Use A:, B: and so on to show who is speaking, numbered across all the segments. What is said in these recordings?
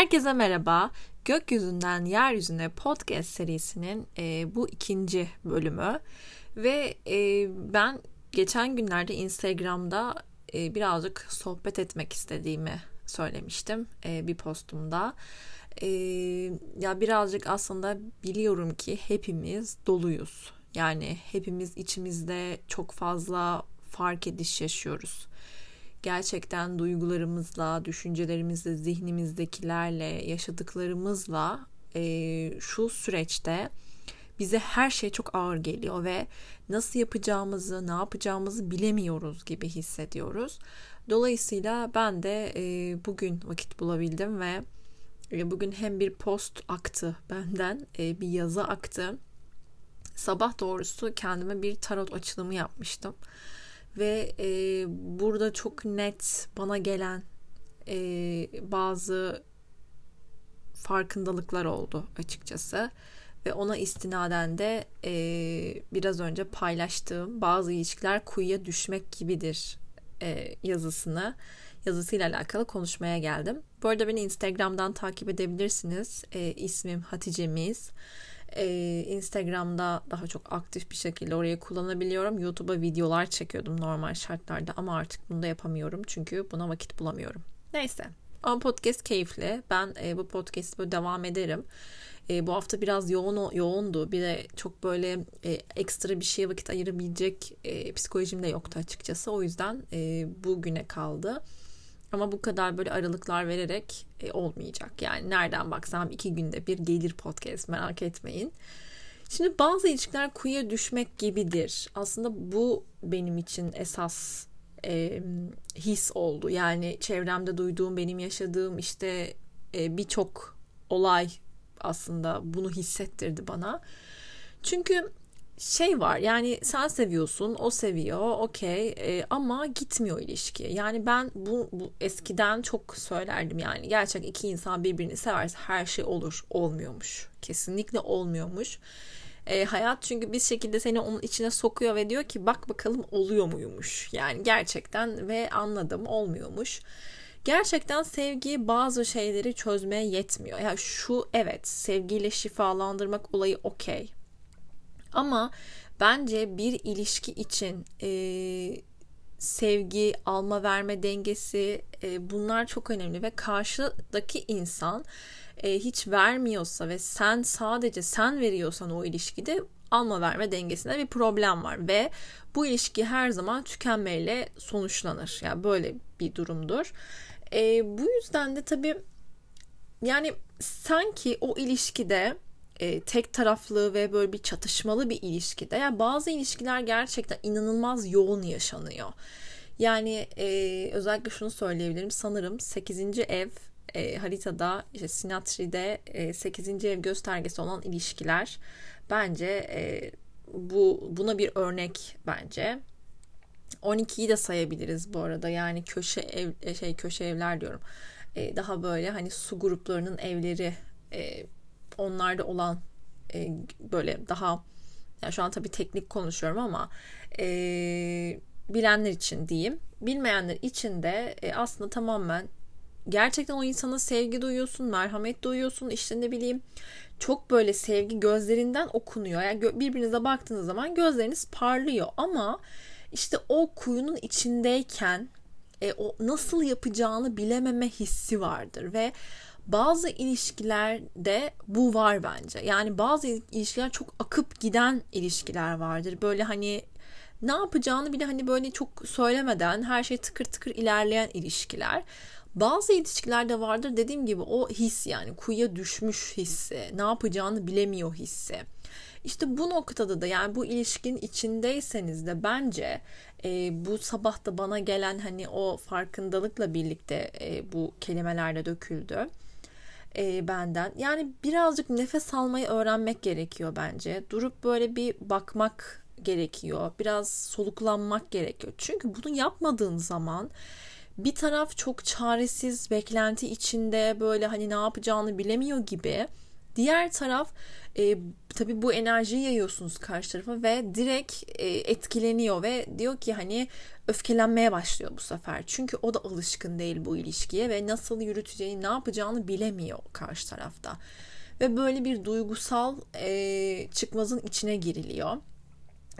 A: Herkese merhaba. Gökyüzünden Yeryüzüne podcast serisinin e, bu ikinci bölümü ve e, ben geçen günlerde Instagram'da e, birazcık sohbet etmek istediğimi söylemiştim e, bir postumda. E, ya birazcık aslında biliyorum ki hepimiz doluyuz. Yani hepimiz içimizde çok fazla fark ediş yaşıyoruz gerçekten duygularımızla, düşüncelerimizle, zihnimizdekilerle, yaşadıklarımızla e, şu süreçte bize her şey çok ağır geliyor ve nasıl yapacağımızı, ne yapacağımızı bilemiyoruz gibi hissediyoruz. Dolayısıyla ben de e, bugün vakit bulabildim ve e, bugün hem bir post aktı benden, e, bir yazı aktı. Sabah doğrusu kendime bir tarot açılımı yapmıştım ve e, burada çok net bana gelen e, bazı farkındalıklar oldu açıkçası ve ona istinaden de e, biraz önce paylaştığım bazı ilişkiler kuyuya düşmek gibidir e, yazısını yazısıyla alakalı konuşmaya geldim. Bu arada beni Instagram'dan takip edebilirsiniz. E, ismim Hatice Miz e, Instagram'da daha çok aktif bir şekilde orayı kullanabiliyorum. YouTube'a videolar çekiyordum normal şartlarda ama artık bunu da yapamıyorum çünkü buna vakit bulamıyorum. Neyse. Ama podcast keyifli. Ben e, bu podcast'ı böyle devam ederim. E, bu hafta biraz yoğun yoğundu. Bir de çok böyle e, ekstra bir şeye vakit ayırabilecek e, psikolojim de yoktu açıkçası. O yüzden e, bugüne kaldı. Ama bu kadar böyle aralıklar vererek e, olmayacak. Yani nereden baksam iki günde bir gelir podcast merak etmeyin. Şimdi bazı ilişkiler kuyuya düşmek gibidir. Aslında bu benim için esas e, his oldu. Yani çevremde duyduğum, benim yaşadığım işte e, birçok olay aslında bunu hissettirdi bana. Çünkü şey var yani sen seviyorsun o seviyor okey e, ama gitmiyor ilişki. Yani ben bu, bu eskiden çok söylerdim yani gerçek iki insan birbirini severse her şey olur olmuyormuş. Kesinlikle olmuyormuş. E, hayat çünkü bir şekilde seni onun içine sokuyor ve diyor ki bak bakalım oluyor muymuş. Yani gerçekten ve anladım olmuyormuş. Gerçekten sevgi bazı şeyleri çözmeye yetmiyor. Ya yani şu evet sevgiyle şifalandırmak olayı okey ama bence bir ilişki için e, sevgi, alma verme dengesi e, bunlar çok önemli ve karşıdaki insan e, hiç vermiyorsa ve sen sadece sen veriyorsan o ilişkide alma verme dengesinde bir problem var ve bu ilişki her zaman tükenmeyle sonuçlanır. Yani böyle bir durumdur. E, bu yüzden de tabii yani sanki o ilişkide e, tek taraflı ve böyle bir çatışmalı bir ilişkide. Yani bazı ilişkiler gerçekten inanılmaz yoğun yaşanıyor. Yani e, özellikle şunu söyleyebilirim. Sanırım 8. ev e, haritada işte Sinatri'de e, 8. ev göstergesi olan ilişkiler bence e, bu buna bir örnek bence. 12'yi de sayabiliriz bu arada. Yani köşe ev e, şey köşe evler diyorum. E, daha böyle hani su gruplarının evleri e, onlarda olan e, böyle daha yani şu an tabii teknik konuşuyorum ama e, bilenler için diyeyim. Bilmeyenler için de e, aslında tamamen gerçekten o insana sevgi duyuyorsun, merhamet duyuyorsun, işte ne bileyim çok böyle sevgi gözlerinden okunuyor. Yani birbirinize baktığınız zaman gözleriniz parlıyor ama işte o kuyunun içindeyken e, o nasıl yapacağını bilememe hissi vardır ve bazı ilişkilerde bu var bence. Yani bazı ilişkiler çok akıp giden ilişkiler vardır. Böyle hani ne yapacağını bile hani böyle çok söylemeden her şey tıkır tıkır ilerleyen ilişkiler. Bazı ilişkilerde vardır dediğim gibi o his yani kuyuya düşmüş hissi, ne yapacağını bilemiyor hissi. İşte bu noktada da yani bu ilişkin içindeyseniz de bence e, bu sabah da bana gelen hani o farkındalıkla birlikte e, bu kelimelerde döküldü e, benden. Yani birazcık nefes almayı öğrenmek gerekiyor bence. Durup böyle bir bakmak gerekiyor. Biraz soluklanmak gerekiyor. Çünkü bunu yapmadığın zaman bir taraf çok çaresiz, beklenti içinde böyle hani ne yapacağını bilemiyor gibi. Diğer taraf e, tabii bu enerjiyi yayıyorsunuz karşı tarafa ve direkt e, etkileniyor ve diyor ki hani öfkelenmeye başlıyor bu sefer. Çünkü o da alışkın değil bu ilişkiye ve nasıl yürüteceğini, ne yapacağını bilemiyor karşı tarafta. Ve böyle bir duygusal e, çıkmazın içine giriliyor.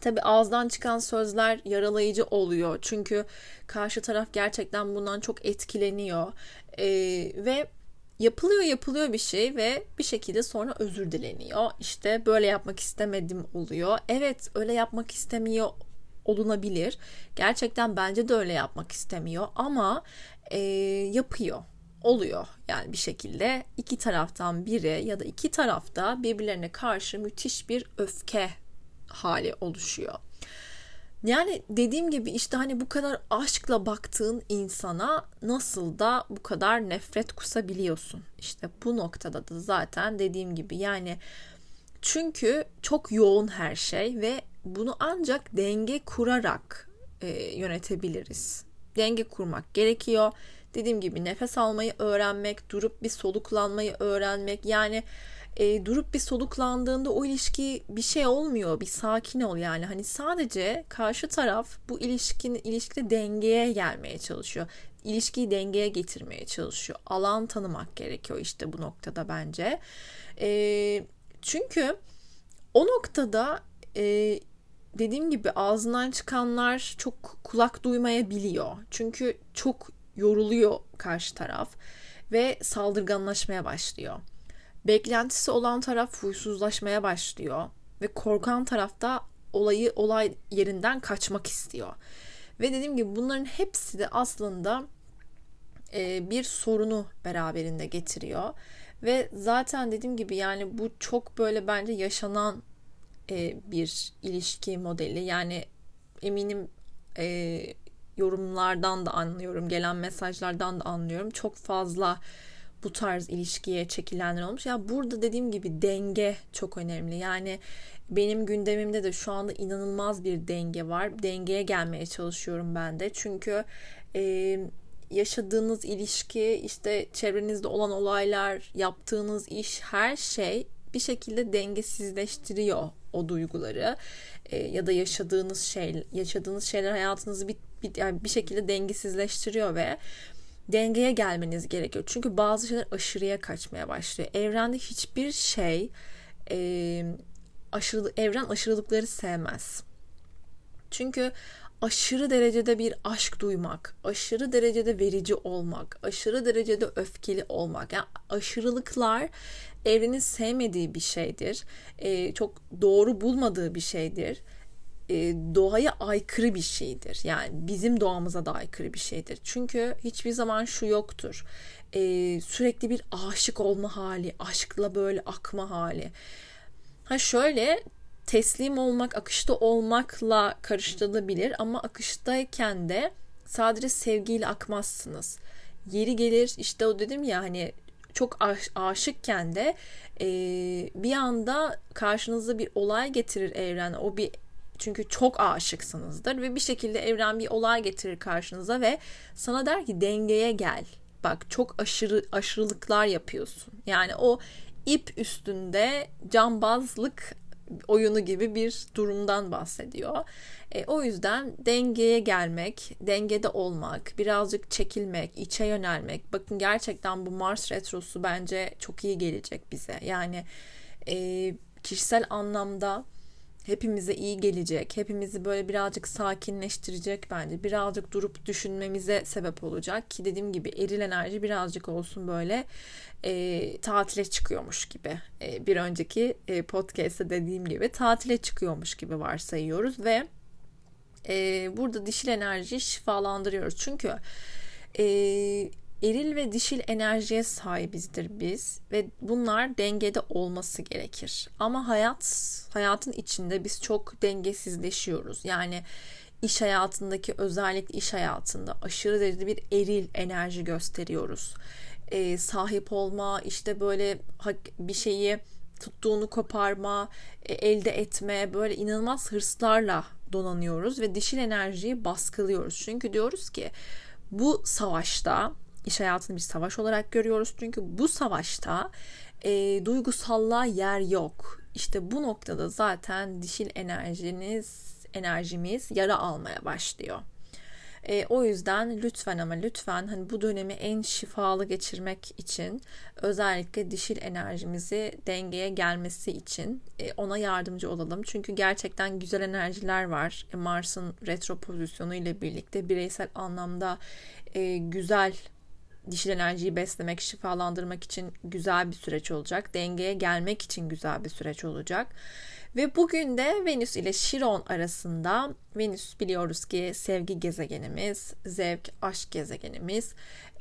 A: Tabi ağızdan çıkan sözler yaralayıcı oluyor. Çünkü karşı taraf gerçekten bundan çok etkileniyor. E, ve yapılıyor yapılıyor bir şey ve bir şekilde sonra özür dileniyor. İşte böyle yapmak istemedim oluyor. Evet öyle yapmak istemiyor olunabilir. Gerçekten bence de öyle yapmak istemiyor ama e, yapıyor. Oluyor yani bir şekilde iki taraftan biri ya da iki tarafta birbirlerine karşı müthiş bir öfke hali oluşuyor. Yani dediğim gibi işte hani bu kadar aşkla baktığın insana nasıl da bu kadar nefret kusabiliyorsun. İşte bu noktada da zaten dediğim gibi yani çünkü çok yoğun her şey ve bunu ancak denge kurarak e, yönetebiliriz. Denge kurmak gerekiyor. Dediğim gibi nefes almayı öğrenmek, durup bir soluklanmayı öğrenmek. Yani e, durup bir soluklandığında o ilişki bir şey olmuyor. Bir sakin ol yani. Hani sadece karşı taraf bu ilişkinin ilişkide dengeye gelmeye çalışıyor. İlişkiyi dengeye getirmeye çalışıyor. Alan tanımak gerekiyor işte bu noktada bence. E, çünkü o noktada e, dediğim gibi ağzından çıkanlar çok kulak duymayabiliyor. Çünkü çok yoruluyor karşı taraf ve saldırganlaşmaya başlıyor. Beklentisi olan taraf huysuzlaşmaya başlıyor ve korkan taraf da olayı olay yerinden kaçmak istiyor. Ve dediğim gibi bunların hepsi de aslında e, bir sorunu beraberinde getiriyor. Ve zaten dediğim gibi yani bu çok böyle bence yaşanan e, bir ilişki modeli. Yani eminim e, yorumlardan da anlıyorum, gelen mesajlardan da anlıyorum. Çok fazla bu tarz ilişkiye çekilenler olmuş. Ya burada dediğim gibi denge çok önemli. Yani benim gündemimde de şu anda inanılmaz bir denge var. Dengeye gelmeye çalışıyorum ben de. Çünkü e, yaşadığınız ilişki, işte çevrenizde olan olaylar, yaptığınız iş, her şey bir şekilde dengesizleştiriyor o duyguları e, ya da yaşadığınız şey yaşadığınız şeyler hayatınızı bir, bir yani bir şekilde dengesizleştiriyor ve dengeye gelmeniz gerekiyor. Çünkü bazı şeyler aşırıya kaçmaya başlıyor. Evrende hiçbir şey e, aşırı evren aşırılıkları sevmez. Çünkü aşırı derecede bir aşk duymak, aşırı derecede verici olmak, aşırı derecede öfkeli olmak. Yani aşırılıklar evrenin sevmediği bir şeydir. E, çok doğru bulmadığı bir şeydir. E, doğaya aykırı bir şeydir. Yani bizim doğamıza da aykırı bir şeydir. Çünkü hiçbir zaman şu yoktur. E, sürekli bir aşık olma hali, aşkla böyle akma hali. Ha şöyle teslim olmak, akışta olmakla karıştırılabilir ama akıştayken de sadece sevgiyle akmazsınız. Yeri gelir işte o dedim ya hani çok aş- aşıkken de e, bir anda karşınıza bir olay getirir evren. O bir çünkü çok aşıksınızdır ve bir şekilde evren bir olay getirir karşınıza ve sana der ki dengeye gel. Bak çok aşırı aşırılıklar yapıyorsun. Yani o ip üstünde cambazlık oyunu gibi bir durumdan bahsediyor. E, o yüzden dengeye gelmek, dengede olmak, birazcık çekilmek, içe yönelmek. Bakın gerçekten bu Mars retrosu bence çok iyi gelecek bize. Yani e, kişisel anlamda hepimize iyi gelecek. Hepimizi böyle birazcık sakinleştirecek bence. Birazcık durup düşünmemize sebep olacak ki dediğim gibi eril enerji birazcık olsun böyle e, tatile çıkıyormuş gibi. E, bir önceki e, podcast'te dediğim gibi tatile çıkıyormuş gibi varsayıyoruz ve e, burada dişil enerjiyi şifalandırıyoruz. Çünkü e, eril ve dişil enerjiye sahibizdir biz ve bunlar dengede olması gerekir. Ama hayat hayatın içinde biz çok dengesizleşiyoruz. Yani iş hayatındaki özellikle iş hayatında aşırı derecede bir eril enerji gösteriyoruz. E, sahip olma, işte böyle bir şeyi tuttuğunu koparma, e, elde etme böyle inanılmaz hırslarla donanıyoruz ve dişil enerjiyi baskılıyoruz. Çünkü diyoruz ki bu savaşta iş hayatını bir savaş olarak görüyoruz. Çünkü bu savaşta e, duygusallığa yer yok. İşte bu noktada zaten dişil enerjiniz, enerjimiz yara almaya başlıyor. E, o yüzden lütfen ama lütfen hani bu dönemi en şifalı geçirmek için özellikle dişil enerjimizi dengeye gelmesi için e, ona yardımcı olalım. Çünkü gerçekten güzel enerjiler var. E, Mars'ın retro pozisyonu ile birlikte bireysel anlamda e, güzel dişil enerjiyi beslemek, şifalandırmak için güzel bir süreç olacak. Dengeye gelmek için güzel bir süreç olacak. Ve bugün de Venüs ile Şiron arasında Venüs biliyoruz ki sevgi gezegenimiz, zevk, aşk gezegenimiz.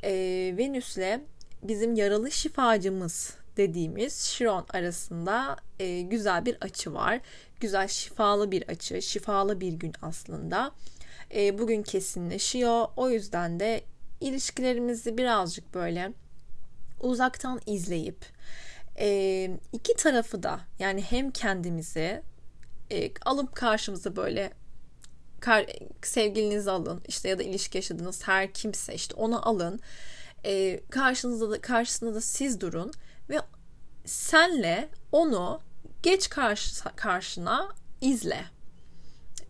A: Ee, Venüs ile bizim yaralı şifacımız dediğimiz Şiron arasında e, güzel bir açı var. Güzel şifalı bir açı, şifalı bir gün aslında. E, bugün kesinleşiyor. O yüzden de ilişkilerimizi birazcık böyle uzaktan izleyip e, iki tarafı da yani hem kendimizi e, alıp karşımıza böyle kar, sevgilinizi alın işte ya da ilişki yaşadığınız her kimse işte onu alın. E, karşınızda da karşısında da siz durun ve senle onu geç karşı, karşına izle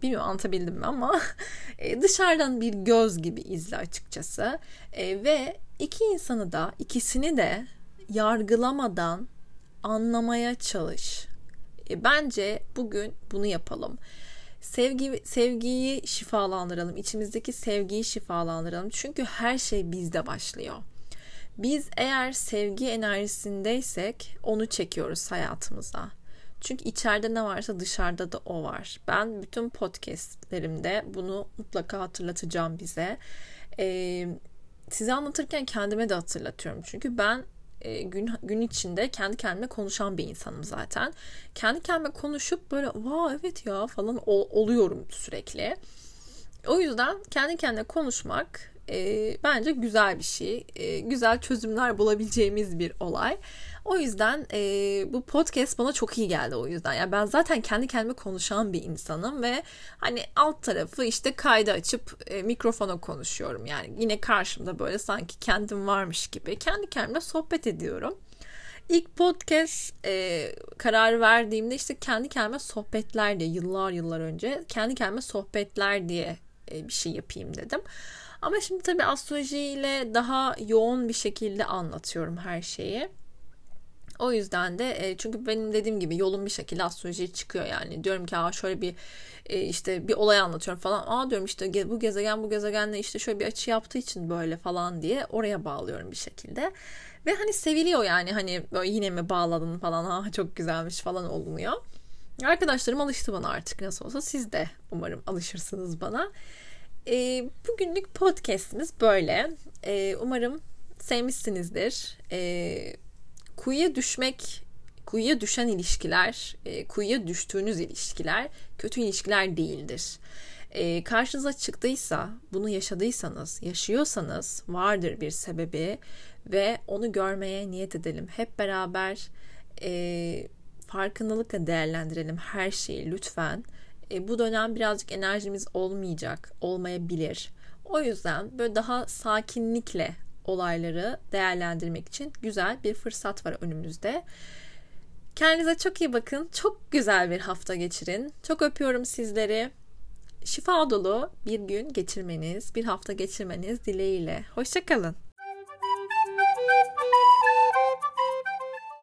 A: bilmiyorum anlatabildim mi ama e, dışarıdan bir göz gibi izle açıkçası e, ve iki insanı da ikisini de yargılamadan anlamaya çalış. E, bence bugün bunu yapalım. Sevgi sevgiyi şifalandıralım. İçimizdeki sevgiyi şifalandıralım. Çünkü her şey bizde başlıyor. Biz eğer sevgi enerjisindeysek onu çekiyoruz hayatımıza. Çünkü içeride ne varsa dışarıda da o var. Ben bütün podcastlerimde bunu mutlaka hatırlatacağım bize. Ee, size anlatırken kendime de hatırlatıyorum. Çünkü ben e, gün gün içinde kendi kendime konuşan bir insanım zaten. Kendi kendime konuşup böyle vaa evet ya falan ol, oluyorum sürekli. O yüzden kendi kendine konuşmak e, bence güzel bir şey. E, güzel çözümler bulabileceğimiz bir olay. O yüzden e, bu podcast bana çok iyi geldi o yüzden. Yani ben zaten kendi kendime konuşan bir insanım ve hani alt tarafı işte kaydı açıp e, mikrofona konuşuyorum. Yani yine karşımda böyle sanki kendim varmış gibi kendi kendime sohbet ediyorum. İlk podcast e, kararı verdiğimde işte kendi kendime sohbetler diye yıllar yıllar önce kendi kendime sohbetler diye e, bir şey yapayım dedim. Ama şimdi tabii astrolojiyle daha yoğun bir şekilde anlatıyorum her şeyi. O yüzden de e, çünkü benim dediğim gibi yolum bir şekilde astrolojiye çıkıyor yani. Diyorum ki Aa, şöyle bir e, işte bir olay anlatıyorum falan. Aa diyorum işte bu gezegen bu gezegenle işte şöyle bir açı yaptığı için böyle falan diye oraya bağlıyorum bir şekilde. Ve hani seviliyor yani hani böyle yine mi bağladın falan ha çok güzelmiş falan olunuyor. Arkadaşlarım alıştı bana artık nasıl olsa siz de umarım alışırsınız bana. E, bugünlük podcastimiz böyle. E, umarım sevmişsinizdir. E, kuyuya düşmek, kuyuya düşen ilişkiler, e, kuyuya düştüğünüz ilişkiler kötü ilişkiler değildir. E, karşınıza çıktıysa, bunu yaşadıysanız, yaşıyorsanız vardır bir sebebi ve onu görmeye niyet edelim. Hep beraber e, farkındalıkla değerlendirelim her şeyi lütfen. E, bu dönem birazcık enerjimiz olmayacak, olmayabilir. O yüzden böyle daha sakinlikle olayları değerlendirmek için güzel bir fırsat var önümüzde. Kendinize çok iyi bakın. Çok güzel bir hafta geçirin. Çok öpüyorum sizleri. Şifa dolu bir gün geçirmeniz, bir hafta geçirmeniz dileğiyle. Hoşçakalın.